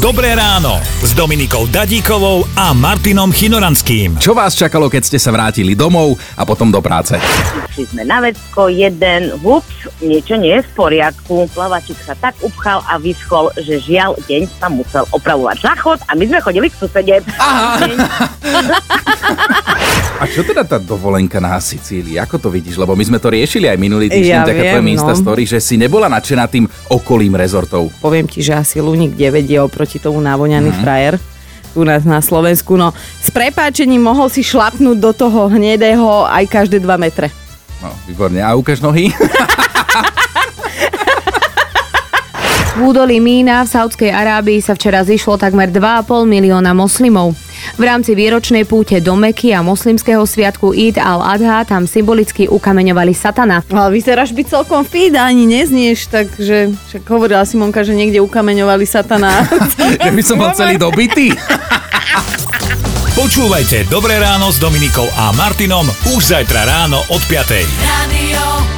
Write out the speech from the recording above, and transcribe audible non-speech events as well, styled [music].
Dobré ráno s Dominikou Dadíkovou a Martinom Chinoranským. Čo vás čakalo, keď ste sa vrátili domov a potom do práce? Išli sme na vecko, jeden, hups, niečo nie je v poriadku. Plavačik sa tak upchal a vyschol, že žiaľ deň sa musel opravovať záchod a my sme chodili k susede. [laughs] [laughs] A čo teda tá dovolenka na Sicílii? Ako to vidíš? Lebo my sme to riešili aj minulý týždeň, Ja taká viem, tvojom no. Insta story, že si nebola nadšená tým okolím rezortov. Poviem ti, že asi Luník 9 je oproti tomu návoňaný Mhm. frajer u nás na Slovensku. No, s prepáčením mohol si šlapnúť do toho hnedého aj každé 2 metre. No, výborne. A ukáž nohy? V údolí Mína v Saudskej Arábii sa včera zišlo takmer 2,5 milióna moslimov. V rámci výročnej púte do Meky a moslimského sviatku Eid al-Adha tam symbolicky ukameňovali satana. Ale vyzeráš byť celkom fit ani neznieš, takže však hovorila Simonka, že niekde ukameňovali satana. [laughs] že by som bol celý dobitý? Počúvajte Dobré ráno s Dominikou a Martinom už zajtra ráno od 5. Radio